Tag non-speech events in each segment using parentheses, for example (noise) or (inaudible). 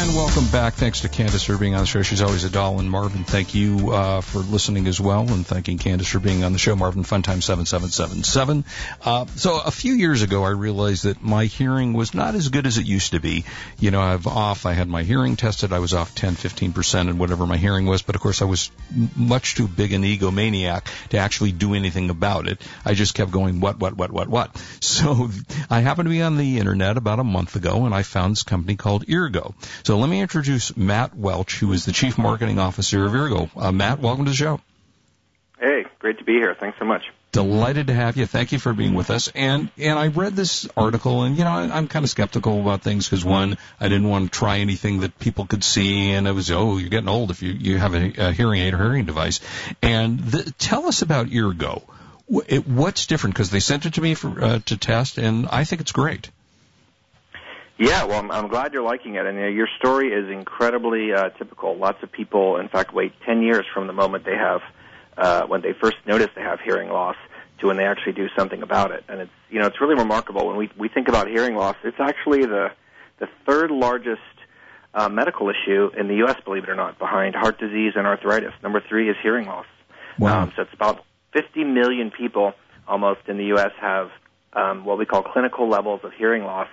And welcome back. Thanks to Candace for being on the show. She's always a doll. And Marvin, thank you uh, for listening as well. And thanking Candace for being on the show. Marvin, Funtime 7777. Uh, so a few years ago, I realized that my hearing was not as good as it used to be. You know, I've off, I had my hearing tested. I was off 10, 15% and whatever my hearing was. But of course, I was much too big an egomaniac to actually do anything about it. I just kept going, what, what, what, what, what. (laughs) So I happened to be on the internet about a month ago and I found this company called Eargo. So let me introduce Matt Welch, who is the Chief Marketing Officer of Eargo. Uh, Matt, welcome to the show. Hey, great to be here. Thanks so much. Delighted to have you. Thank you for being with us. And and I read this article, and you know I, I'm kind of skeptical about things because one, I didn't want to try anything that people could see, and it was oh you're getting old if you you have a, a hearing aid or hearing device. And the, tell us about Eargo. It, what's different? Because they sent it to me for, uh, to test, and I think it's great. Yeah, well, I'm, I'm glad you're liking it, and uh, your story is incredibly uh, typical. Lots of people, in fact, wait 10 years from the moment they have, uh, when they first notice they have hearing loss, to when they actually do something about it. And it's, you know, it's really remarkable when we we think about hearing loss. It's actually the the third largest uh, medical issue in the U.S. Believe it or not, behind heart disease and arthritis. Number three is hearing loss. Wow. Um, so it's about 50 million people almost in the U.S. have um, what we call clinical levels of hearing loss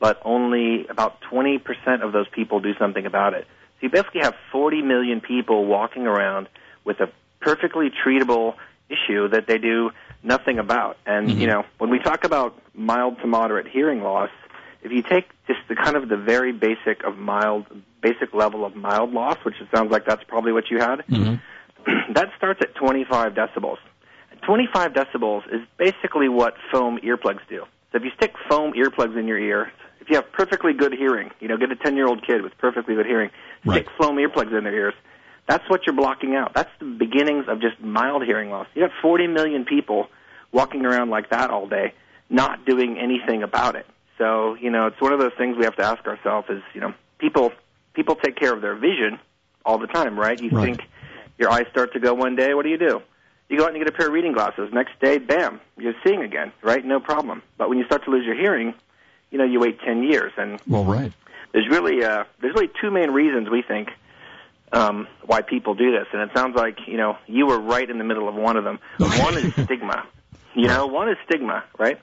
but only about 20% of those people do something about it. So you basically have 40 million people walking around with a perfectly treatable issue that they do nothing about. And, Mm-hmm. you know, when we talk about mild to moderate hearing loss, if you take just the kind of the very basic of mild, basic level of mild loss, which it sounds like that's probably what you had, Mm-hmm. (clears throat) that starts at 25 decibels. 25 decibels is basically what foam earplugs do. So if you stick foam earplugs in your ear, if you have perfectly good hearing, you know, get a 10 year old kid with perfectly good hearing, stick Right. foam earplugs in their ears. That's what you're blocking out. That's the beginnings of just mild hearing loss. You have 40 million people walking around like that all day, not doing anything about it. So, you know, it's one of those things we have to ask ourselves is, you know, people people take care of their vision all the time, right? You Right. think your eyes start to go one day, what do you do? You go out and you get a pair of reading glasses. Next day, bam, you're seeing again, right? No problem. But when you start to lose your hearing, you know, you wait 10 years. And Well, right. there's really, uh, there's really two main reasons we think um, why people do this. And it sounds like, you know, you were right in the middle of one of them. (laughs) Okay. One is stigma. You know, one is stigma, right?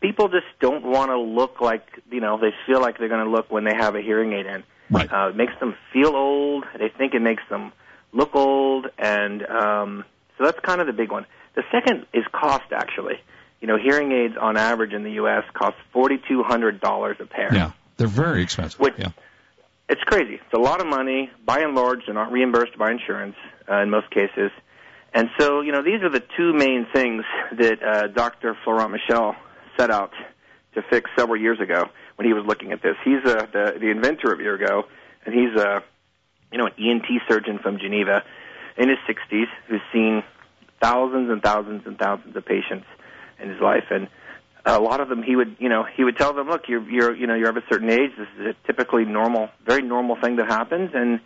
People just don't want to look like, you know, they feel like they're going to look when they have a hearing aid in. Right. Uh, it makes them feel old. They think it makes them look old, and um, so that's kind of the big one. The second is cost, actually. You know, hearing aids on average in the U.S. cost forty-two hundred dollars a pair. Yeah. They're very expensive. Which- yeah. It's crazy. It's a lot of money. By and large, they're not reimbursed by insurance uh, in most cases. And so, you know, these are the two main things that uh, Dr. Florent Michel set out to fix several years ago when he was looking at this. He's uh, the, the inventor of Eargo, and he's a, you know, an ENT surgeon from Geneva in his 60s who's seen thousands and thousands and thousands of patients in his life. And a lot of them he would you know he would tell them look you're you're you know you're of a certain age. This is a typically normal very normal thing that happens and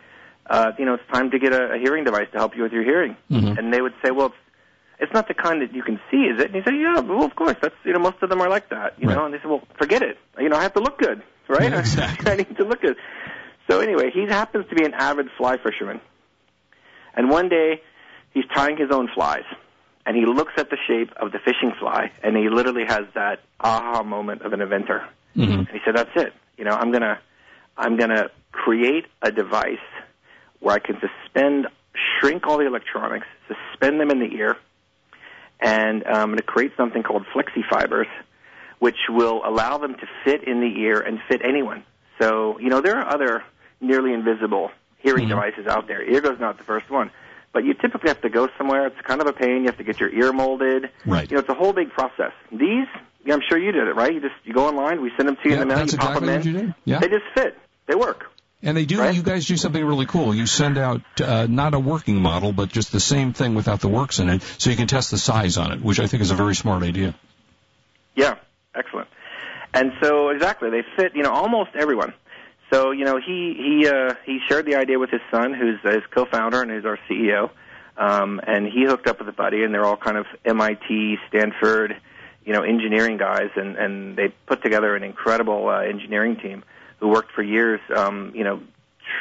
uh you know it's time to get a, a hearing device to help you with your hearing. Mhm. and they would say well it's it's not the kind that you can see is it? And he said yeah well of course. That's you know most of them are like that you Right. know. And they said well forget it. You know I have to look good right? Yeah, exactly. (laughs) I need to look good. So anyway he happens to be an avid fly fisherman. And one day he's tying his own flies and he looks at the shape of the fishing fly and he literally has that aha moment of an inventor. Hmm and he said that's it. You know i'm going to i'm going to create a device where i can suspend shrink all the electronics suspend them in the ear and um, i'm going to create something called flexi fibers which will allow them to fit in the ear and fit anyone. So you know there are other nearly invisible hearing Mhm. devices out there. Eargo's not the first one but you typically have to go somewhere. It's kind of a pain. You have to get your ear molded. Right. You know, it's a whole big process. These, I'm sure you did it, right? You just you go online. We send them to you Yeah, in the mail. that's You pop exactly them what in. you did. Yeah. They just fit. They work. And they do. Right? You guys do something really cool. You send out uh, not a working model, but just the same thing without the works in it, so you can test the size on it, which I think is a very smart idea. Yeah, excellent. And so exactly, they fit. You know, almost everyone. So you know he he uh, he shared the idea with his son, who's his co-founder and who's our CEO. Um, and he hooked up with a buddy, and they're all kind of MIT, Stanford, you know, engineering guys, and and they put together an incredible uh, engineering team who worked for years, um, you know,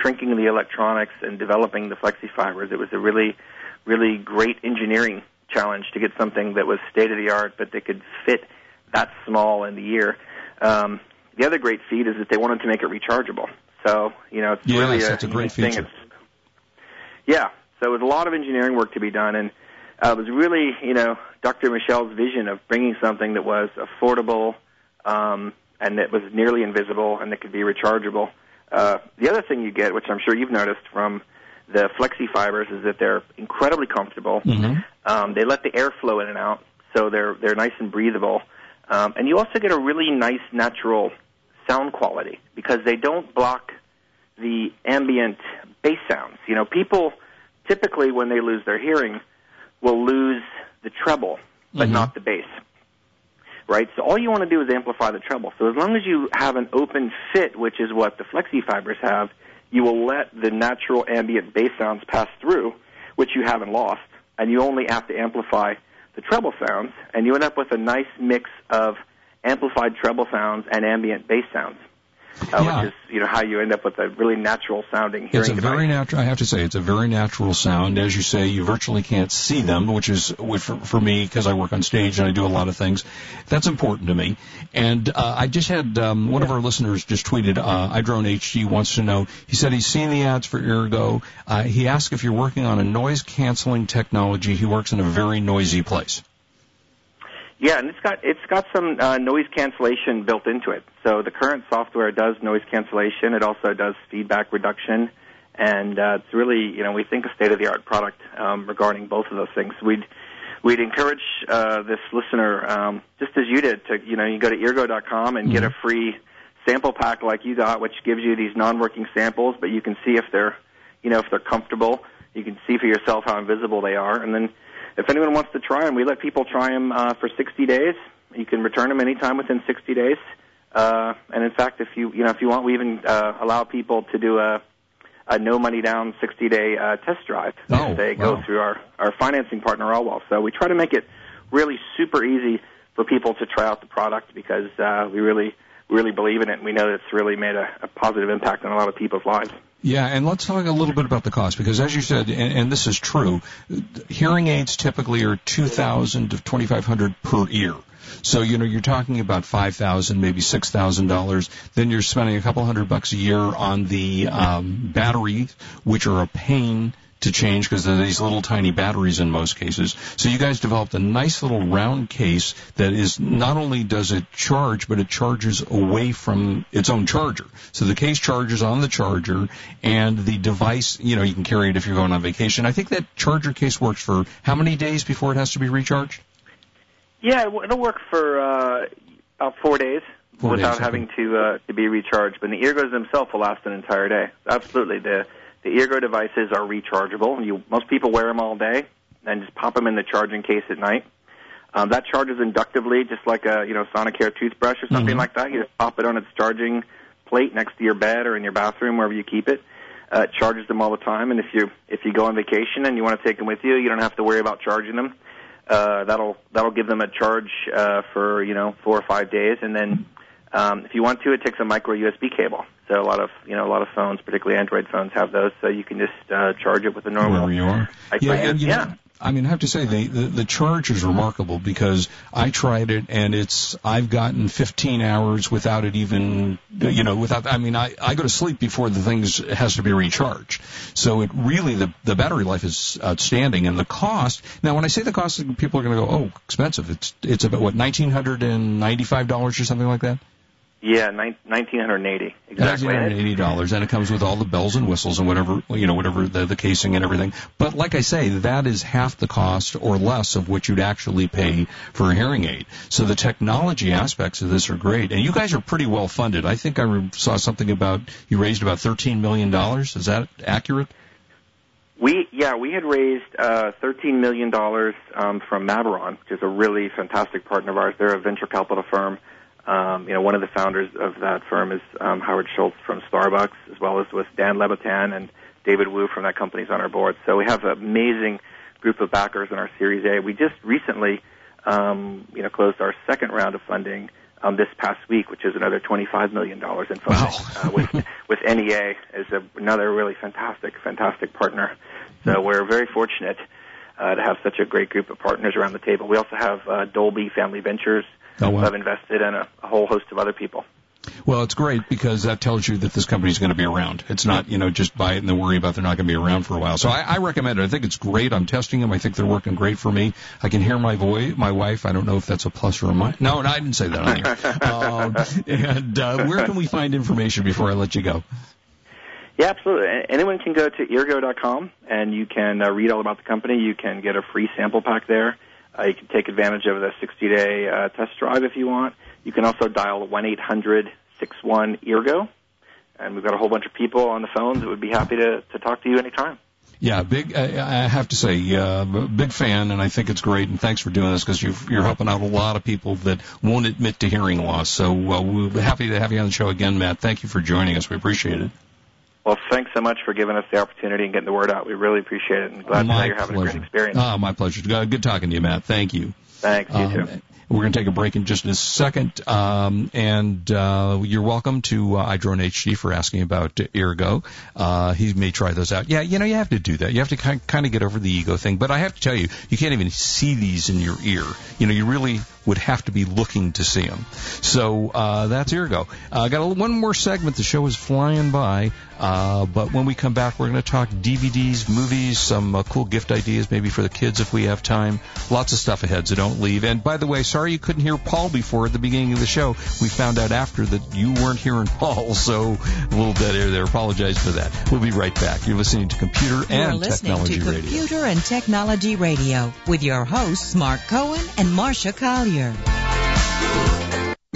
shrinking the electronics and developing the flexi fibers. It was a really, really great engineering challenge to get something that was state of the art, but that could fit that small in the ear. Um, the other great feat is that they wanted to make it rechargeable. So you know, it's yes, really a, that's a great thing. feature. It's, yeah, so it was a lot of engineering work to be done, and uh, it was really you know Dr. Michel's vision of bringing something that was affordable um, and that was nearly invisible and that could be rechargeable. Uh, the other thing you get, which I'm sure you've noticed from the flexi fibers, is that they're incredibly comfortable. Mm-hmm. Um, they let the air flow in and out, so they're they're nice and breathable. Um, and you also get a really nice natural sound quality because they don't block the ambient bass sounds. You know, people typically when they lose their hearing will lose the treble but Mhm. not the bass. Right? So all you want to do is amplify the treble. So as long as you have an open fit, which is what the flexi fibers have, you will let the natural ambient bass sounds pass through, which you haven't lost, and you only have to amplify the treble sounds, and you end up with a nice mix of amplified treble sounds and ambient bass sounds. Uh, Yeah. Which is, you know, how you end up with a really natural sounding hearing It's a device. very natural. I have to say, it's a very natural sound. As you say, you virtually can't see them, which is which for, for me because I work on stage and I do a lot of things. That's important to me. And uh, I just had um, one of our listeners just tweeted. Uh, iDrone HG wants to know. He said he's seen the ads for Eargo. Uh, he asked if you're working on a noise canceling technology. He works in a very noisy place. Yeah, and it's got it's got some uh, noise cancellation built into it. So the current software does noise cancellation. It also does feedback reduction, and uh, it's really you know we think a state of the art product um, regarding both of those things. We'd we'd encourage uh, this listener um, just as you did to you know you go to eargo.com and get a free sample pack like you got, which gives you these non-working samples, but you can see if they're you know if they're comfortable. You can see for yourself how invisible they are, and then if anyone wants to try them, we let people try them uh, for 60 days. You can return them anytime within 60 days. Uh, and in fact, if you you know if you want, we even uh, allow people to do a a no money down 60 day uh, test drive. Oh, if they wow. go through our our financing partner Allwell. So we try to make it really super easy for people to try out the product because uh, we really really believe in it and we know that it's really made a, a positive impact on a lot of people's lives. Yeah, and let's talk a little bit about the cost because, as you said, and, and this is true, hearing aids typically are two thousand to twenty five hundred per ear. So you know you're talking about five thousand, maybe six thousand dollars. Then you're spending a couple hundred bucks a year on the um, batteries, which are a pain to change because they're these little tiny batteries in most cases. So you guys developed a nice little round case that is not only does it charge, but it charges away from its own charger. So the case charges on the charger and the device, you know, you can carry it if you're going on vacation. I think that charger case works for how many days before it has to be recharged? Yeah, it'll work for uh, about four days Four without days, okay. having to uh, to be recharged. But the eargoes themselves will last an entire day. Absolutely, the the eargo devices are rechargeable. You most people wear them all day and just pop them in the charging case at night. Um, that charges inductively, just like a you know Sonicare toothbrush or something Mhm. like that. You just pop it on its charging plate next to your bed or in your bathroom, wherever you keep it. Uh, it charges them all the time, and if you if you go on vacation and you want to take them with you, you don't have to worry about charging them. Uh, that'll that'll give them a charge uh, for you know four or five days, and then um, if you want to, it takes a micro USB cable. So a lot of you know a lot of phones, particularly Android phones, have those. So you can just uh, charge it with a normal. Wherever you are. I Yeah, and you yeah. know, I mean, I have to say the, the the charge is remarkable because I tried it and it's I've gotten 15 hours without it even you know without I mean I I go to sleep before the thing has to be recharged. So it really the the battery life is outstanding and the cost. Now when I say the cost, people are going to go, oh, expensive. It's it's about what 1995 dollars or something like that. Yeah, nine, 1980 exactly. Nineteen hundred eighty dollars, and it comes with all the bells and whistles and whatever you know, whatever the, the casing and everything. But like I say, that is half the cost or less of what you'd actually pay for a hearing aid. So the technology aspects of this are great, and you guys are pretty well funded. I think I re- saw something about you raised about thirteen million dollars. Is that accurate? We yeah we had raised uh, thirteen million dollars um, from Maveron, which is a really fantastic partner of ours. They're a venture capital firm. Um, you know, one of the founders of that firm is um, Howard Schultz from Starbucks, as well as with Dan Levitan and David Wu from that company's on our board. So we have an amazing group of backers in our Series A. We just recently, um, you know, closed our second round of funding um, this past week, which is another $25 million in funding wow. uh, with, (laughs) with NEA as a, another really fantastic, fantastic partner. So we're very fortunate uh, to have such a great group of partners around the table. We also have uh, Dolby Family Ventures Oh, wow. have invested in a, a whole host of other people. Well, it's great because that tells you that this company is going to be around. It's not, you know, just buy it and then worry about they're not going to be around for a while. So I, I recommend it. I think it's great. I'm testing them. I think they're working great for me. I can hear my voice, my wife. I don't know if that's a plus or a minus. No, no, I didn't say that on here. (laughs) um, and uh, where can we find information before I let you go? Yeah, absolutely. Anyone can go to eargo.com and you can uh, read all about the company. You can get a free sample pack there. Uh, you can take advantage of the 60-day uh, test drive if you want. You can also dial 1-800-61-EARGO. And we've got a whole bunch of people on the phones that would be happy to, to talk to you anytime. Yeah, big. I, have to say, uh, big fan, and I think it's great. And thanks for doing this because you're, you're helping out a lot of people that won't admit to hearing loss. So uh, we're happy to have you on the show again, Matt. Thank you for joining us. We appreciate it. Well, thanks so much for giving us the opportunity and getting the word out. We really appreciate it, and glad to know you're having pleasure. a great experience. Ah, my pleasure. Good good talking to you, Matt. Thank you. Thanks, you Um, too. We're going to take a break in just a second, um, and uh, you're welcome to uh, iDrone HD for asking about Eargo. Uh, he may try those out. Yeah, you know, you have to do that. You have to kind of get over the ego thing. But I have to tell you, you can't even see these in your ear. You know, you really would have to be looking to see them. So uh, that's Eargo. Uh, got a, one more segment. The show is flying by, uh, but when we come back, we're going to talk DVDs, movies, some uh, cool gift ideas, maybe for the kids if we have time. Lots of stuff ahead, so don't leave. And by the way, sorry you couldn't hear Paul before at the beginning of the show. We found out after that you weren't hearing Paul, (laughs) so a little dead air there. Apologize for that. We'll be right back. You're listening to Computer You're and listening Technology to Radio. Computer and Technology Radio with your hosts Mark Cohen and Marsha Collier.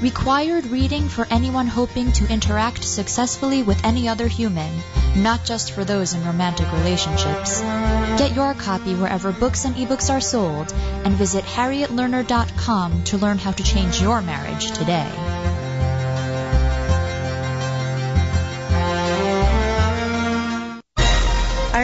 required reading for anyone hoping to interact successfully with any other human, not just for those in romantic relationships. Get your copy wherever books and ebooks are sold and visit harrietlerner.com to learn how to change your marriage today.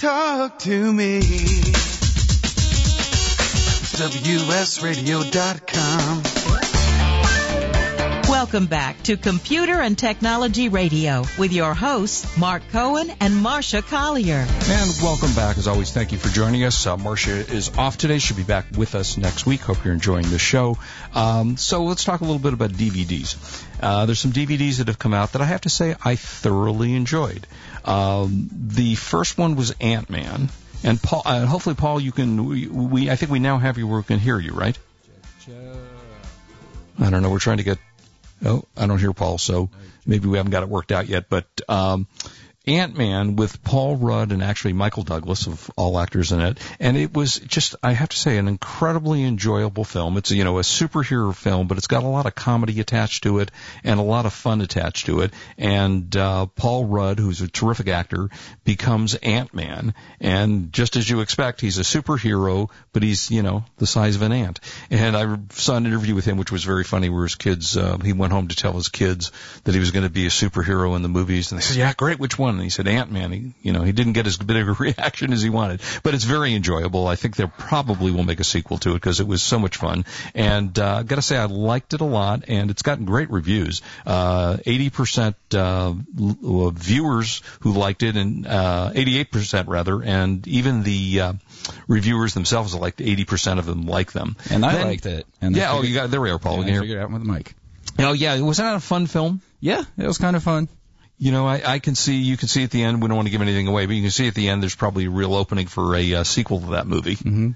talk to me. WSRadio.com. Welcome back to Computer and Technology Radio with your hosts, Mark Cohen and Marsha Collier. And welcome back. As always, thank you for joining us. Uh, Marsha is off today. She'll be back with us next week. Hope you're enjoying the show. Um, so let's talk a little bit about DVDs. Uh, there's some DVDs that have come out that I have to say I thoroughly enjoyed. Um, the first one was Ant Man. And Paul, uh, hopefully, Paul, you can. We, we, I think we now have you where we can hear you, right? I don't know. We're trying to get. Oh, I don't hear Paul, so maybe we haven't got it worked out yet. But um, Ant Man with Paul Rudd and actually Michael Douglas of all actors in it, and it was just I have to say an incredibly enjoyable film. It's you know a superhero film, but it's got a lot of comedy attached to it and a lot of fun attached to it. And uh, Paul Rudd, who's a terrific actor, becomes Ant Man, and just as you expect, he's a superhero, but he's you know the size of an ant. And I saw an interview with him, which was very funny, where his kids uh, he went home to tell his kids that he was going to be a superhero in the movies, and they said, "Yeah, great. Which one?" And he said Ant Man. He, you know, he didn't get as big of a (laughs) reaction as he wanted, but it's very enjoyable. I think they probably will make a sequel to it because it was so much fun. And uh, got to say, I liked it a lot, and it's gotten great reviews. Uh, 80% uh, viewers who liked it, and uh, 88% rather, and even the uh, reviewers themselves liked 80% of them like them. And I Then- liked it. And yeah, I oh, you got there we are, Paul. Yeah, we can hear. figured it out with the mic. Oh yeah, was that a fun film? Yeah, it was kind of fun. You know, I, I can see, you can see at the end, we don't want to give anything away, but you can see at the end there's probably a real opening for a uh, sequel to that movie. Mm-hmm.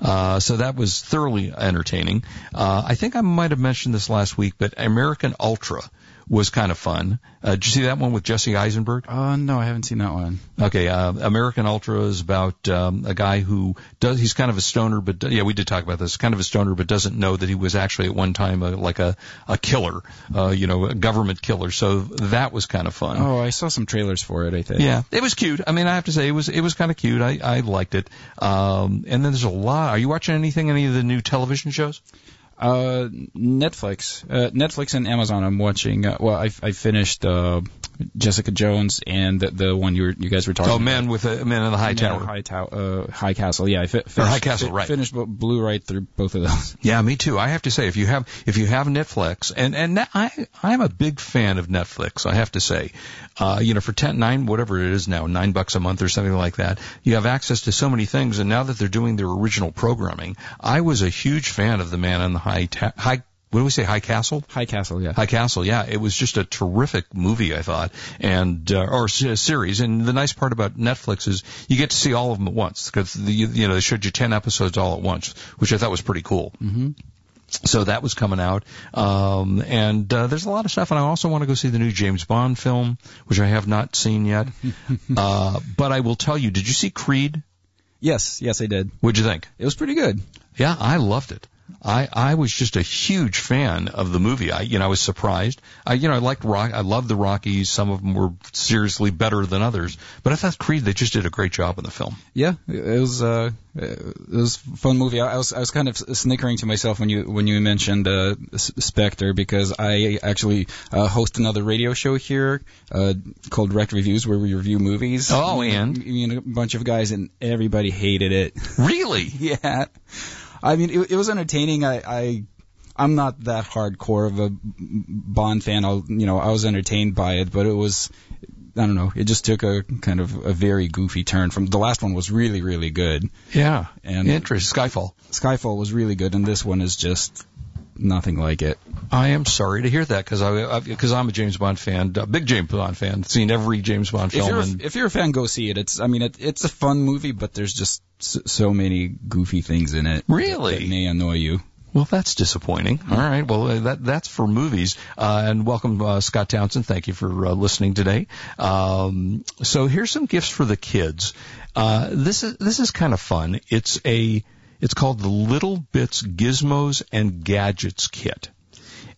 Uh, so that was thoroughly entertaining. Uh, I think I might have mentioned this last week, but American Ultra was kind of fun. Uh, did you see that one with Jesse Eisenberg? Uh, no, I haven't seen that one. Okay, uh, American Ultra is about um, a guy who does. He's kind of a stoner, but yeah, we did talk about this. Kind of a stoner, but doesn't know that he was actually at one time a, like a a killer, uh, you know, a government killer. So that was kind of fun. Oh, I saw some trailers for it. I think. Yeah, it was cute. I mean, I have to say it was it was kind of cute. I I liked it. Um, and then there's a lot. Are you watching anything? Any of the new television shows? Uh, Netflix, uh, Netflix and Amazon. I'm watching. Uh, well, I I finished uh, Jessica Jones and the, the one you were, you guys were talking. Oh, about. Man with a Man in the High Man Tower. High Tower, uh, High Castle. Yeah, I fi- finished, High Castle, fi- right. Finished, blew right through both of those. (laughs) Yeah, me too. I have to say, if you have if you have Netflix, and and I I'm a big fan of Netflix. I have to say, uh, you know, for ten nine whatever it is now, nine bucks a month or something like that, you have access to so many things. And now that they're doing their original programming, I was a huge fan of the Man in the High ta- High. What do we say? High Castle. High Castle, yeah. High Castle, yeah, it was just a terrific movie, I thought, and uh, or s- series. And the nice part about Netflix is you get to see all of them at once because the, you know they showed you ten episodes all at once, which I thought was pretty cool. Mm-hmm. So that was coming out, um, and uh, there's a lot of stuff. And I also want to go see the new James Bond film, which I have not seen yet. (laughs) uh, but I will tell you, did you see Creed? Yes, yes, I did. What'd you think? It was pretty good. Yeah, I loved it. I, I was just a huge fan of the movie. I, you know, I was surprised. I, you know, I liked Rock, I loved the Rockies. Some of them were seriously better than others, but I thought Creed, they just did a great job in the film. Yeah, it was uh, it was a fun movie. I was I was kind of snickering to myself when you when you mentioned uh, Spectre because I actually uh, host another radio show here uh, called Rec Reviews where we review movies. Oh, and? me and a bunch of guys and everybody hated it. Really? (laughs) yeah, I mean it, it was entertaining. I. I I'm not that hardcore of a Bond fan. I'll, you know, I was entertained by it, but it was, I don't know, it just took a kind of a very goofy turn from the last one was really, really good. Yeah. And Interest. Skyfall. Skyfall was really good, and this one is just nothing like it. I am sorry to hear that because I because I'm a James Bond fan, a big James Bond fan. Seen every James Bond If film. you're, and a, if you're a fan, go see it. It's, I mean, it, it's a fun movie, but there's just so, so many goofy things in it. Really? That may annoy you. Well, that's disappointing. All right. Well, uh, that that's for movies. Uh, and welcome, uh, Scott Townsend. Thank you for uh, listening today. Um, so here's some gifts for the kids. Uh, this is this is kind of fun. It's a it's called the littleBits Gizmos and Gadgets Kit,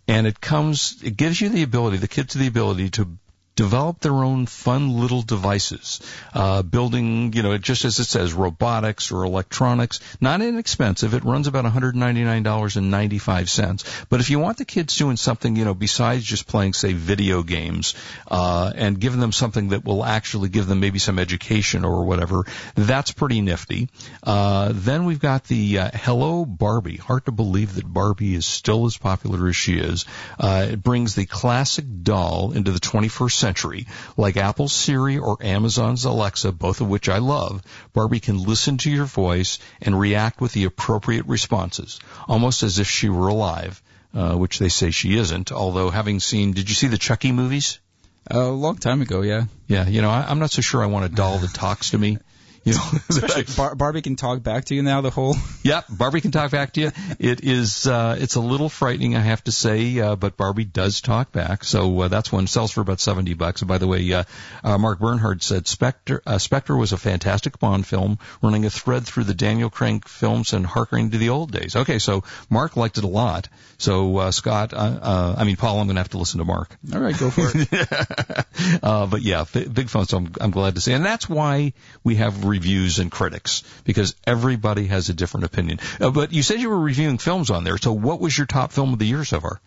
and it comes it gives you the ability, the kids the ability to develop their own fun little devices, uh, building, you know, just as it says, robotics or electronics. Not inexpensive. It runs about $199.95. But if you want the kids doing something, you know, besides just playing, say, video games, uh, and giving them something that will actually give them maybe some education or whatever, that's pretty nifty. Uh, then we've got the uh, Hello Barbie. Hard to believe that Barbie is still as popular as she is. Uh, it brings the classic doll into the 21st century century. Like Apple's Siri or Amazon's Alexa, both of which I love, Barbie can listen to your voice and react with the appropriate responses, almost as if she were alive, uh, which they say she isn't, although having seen, did you see the Chucky movies? A long time ago, yeah. Yeah, you know, I, I'm not so sure I want a doll that talks to me. You know, (laughs) Especially Bar- Barbie can talk back to you now. The whole (laughs) Yep, Barbie can talk back to you. It is uh, it's a little frightening, I have to say, uh, but Barbie does talk back. So uh, that's one sells for about seventy bucks. And by the way, uh, uh, Mark Bernhard said Spectre uh, Spectre was a fantastic Bond film, running a thread through the Daniel Craig films and harkening to the old days. Okay, so Mark liked it a lot. So uh, Scott, uh, uh, I mean Paul, I'm going to have to listen to Mark. All right, go for it. (laughs) uh, but yeah, big, big fun. So I'm, I'm glad to see, and that's why we have reviews and critics because everybody has a different opinion. Uh, but you said you were reviewing films on there. So what was your top film of the year so far?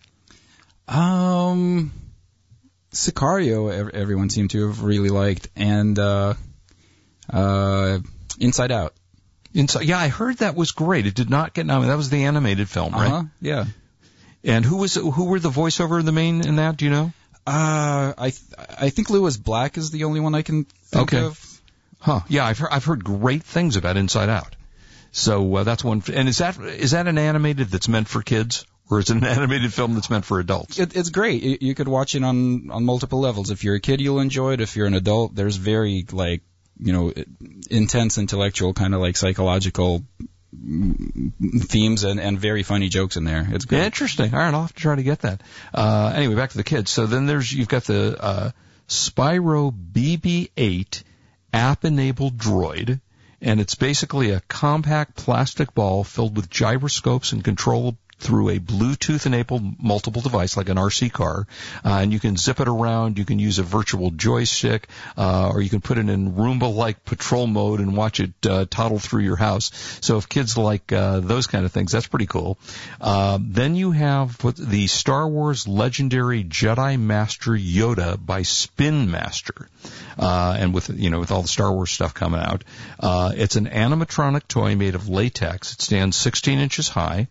Um, Sicario. Everyone seemed to have really liked, and uh, uh, Inside Out. Inside, yeah, I heard that was great. It did not get nominated. That was the animated film, right? Uh-huh, yeah. And who was who were the voiceover in the main in that? Do you know? Uh, I th- I think Lewis Black is the only one I can think Okay. of. Huh? Yeah, I've heard, I've heard great things about Inside Out. So uh, that's one. And is that is that an animated that's meant for kids, or is it an (laughs) animated film that's meant for adults? It, it's great. You, you could watch it on on multiple levels. If you're a kid, you'll enjoy it. If you're an adult, there's very like you know intense intellectual kind of like psychological mm, themes and, and very funny jokes in there. It's great. Interesting. All right, I'll have to try to get that. Uh, anyway, back to the kids. So then there's you've got the uh, Sphero BB-8 app-enabled droid, and it's basically a compact plastic ball filled with gyroscopes and control through a Bluetooth-enabled multiple device like an RC car, uh, and you can zip it around. You can use a virtual joystick, uh, or you can put it in Roomba-like patrol mode and watch it uh, toddle through your house. So if kids like uh, those kind of things, that's pretty cool. Uh, then you have the Star Wars Legendary Jedi Master Yoda by Spin Master, uh, and with you know with all the Star Wars stuff coming out, it's an animatronic toy made of latex. It stands 16 inches high,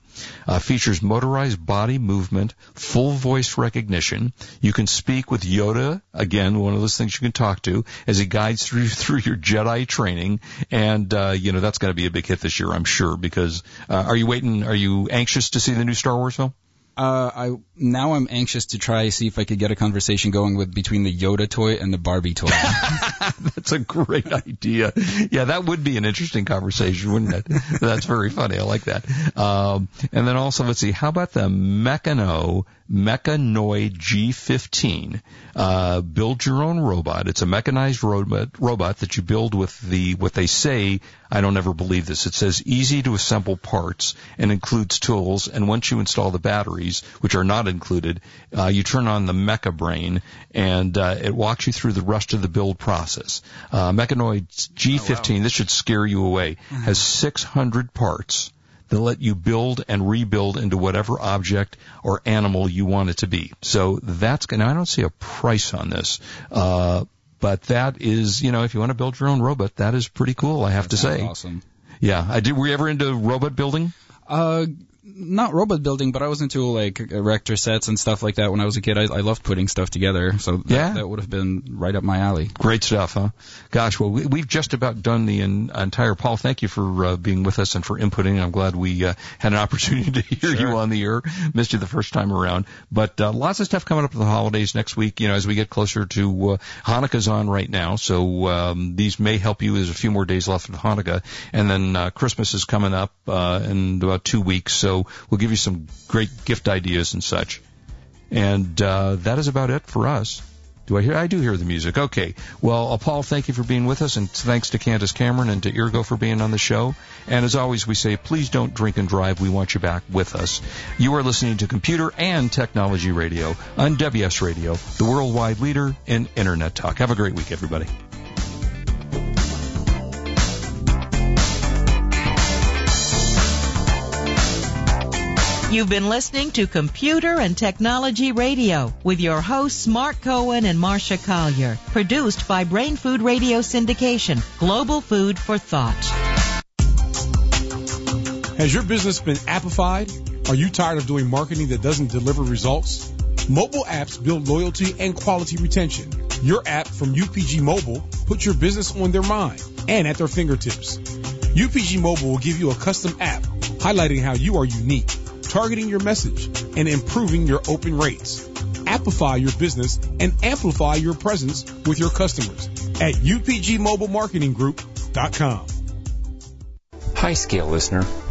uh, features motorized body movement, full voice recognition. You can speak with Yoda again, one of those things you can talk to as he guides through (laughs) through your Jedi training, and uh, you know that's going to be a big hit this year, I'm sure. Because uh, are you waiting? Are you anxious to see the new Star Wars film? Uh, I now I'm anxious to try see if I could get a conversation going with between the Yoda toy and the Barbie toy. (laughs) That's a great idea. Yeah, that would be an interesting conversation, wouldn't it? That's very funny. I like that. Um, and then also, let's see, how about the Meccano Meccanoid G15? Uh, build your own robot. It's a mechanized robot, robot that you build with the, what they say, I don't ever believe this. It says easy to assemble parts and includes tools. And once you install the batteries, which are not included, uh, you turn on the MeccaBrain and uh, it walks you through the rest of the build process. Uh, Meccanoid G15, this should scare you away, has 600 parts that let you build and rebuild into whatever object or animal you want it to be. So that's gonna, I don't see a price on this. Uh, but that is, you know, if you want to build your own robot, that is pretty cool, I have to say. awesome. Yeah. I did, were you ever into robot building? Uh, not robot building, but I was into like erector sets and stuff like that when I was a kid. I, I loved putting stuff together, so that, Yeah. that would have been right up my alley. Great stuff, huh? Gosh, well, we, we've just about done the en- entire. Paul, thank you for uh, being with us and for inputting. I'm glad we uh, had an opportunity (laughs) to hear you on the air. Missed you the first time around, but uh, lots of stuff coming up for the holidays next week. You know, as we get closer to uh, Hanukkah's on right now, so um, these may help you. There's a few more days left of Hanukkah, and then uh, Christmas is coming up uh, in about two weeks. So So we'll give you some great gift ideas and such. And uh, that is about it for us. Do I hear? I do hear the music. Okay. Well, uh, Paul, thank you for being with us, and thanks to Candace Cameron and to Eargo for being on the show. And as always, we say, please don't drink and drive. We want you back with us. You are listening to Computer and Technology Radio on WS Radio, the worldwide leader in Internet talk. Have a great week, everybody. You've been listening to Computer and Technology Radio with your hosts Mark Cohen and Marsha Collier. Produced by Brain Food Radio Syndication, Global Food for Thought. Has your business been appified? Are you tired of doing marketing that doesn't deliver results? Mobile apps build loyalty and quality retention. Your app from UPG Mobile puts your business on their mind and at their fingertips. UPG Mobile will give you a custom app highlighting how you are unique targeting your message, and improving your open rates. Amplify your business and amplify your presence with your customers at upgmobilemarketinggroup.com. Hi, Scale listener.